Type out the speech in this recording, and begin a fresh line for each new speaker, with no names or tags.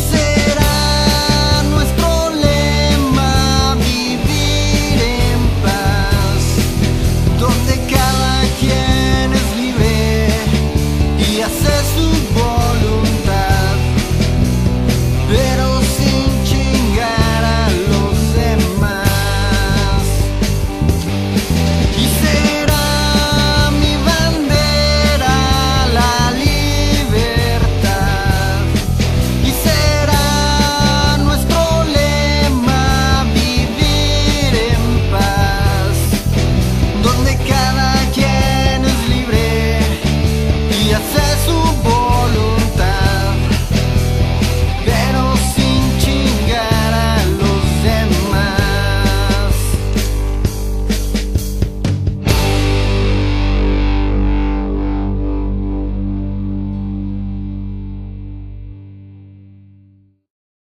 say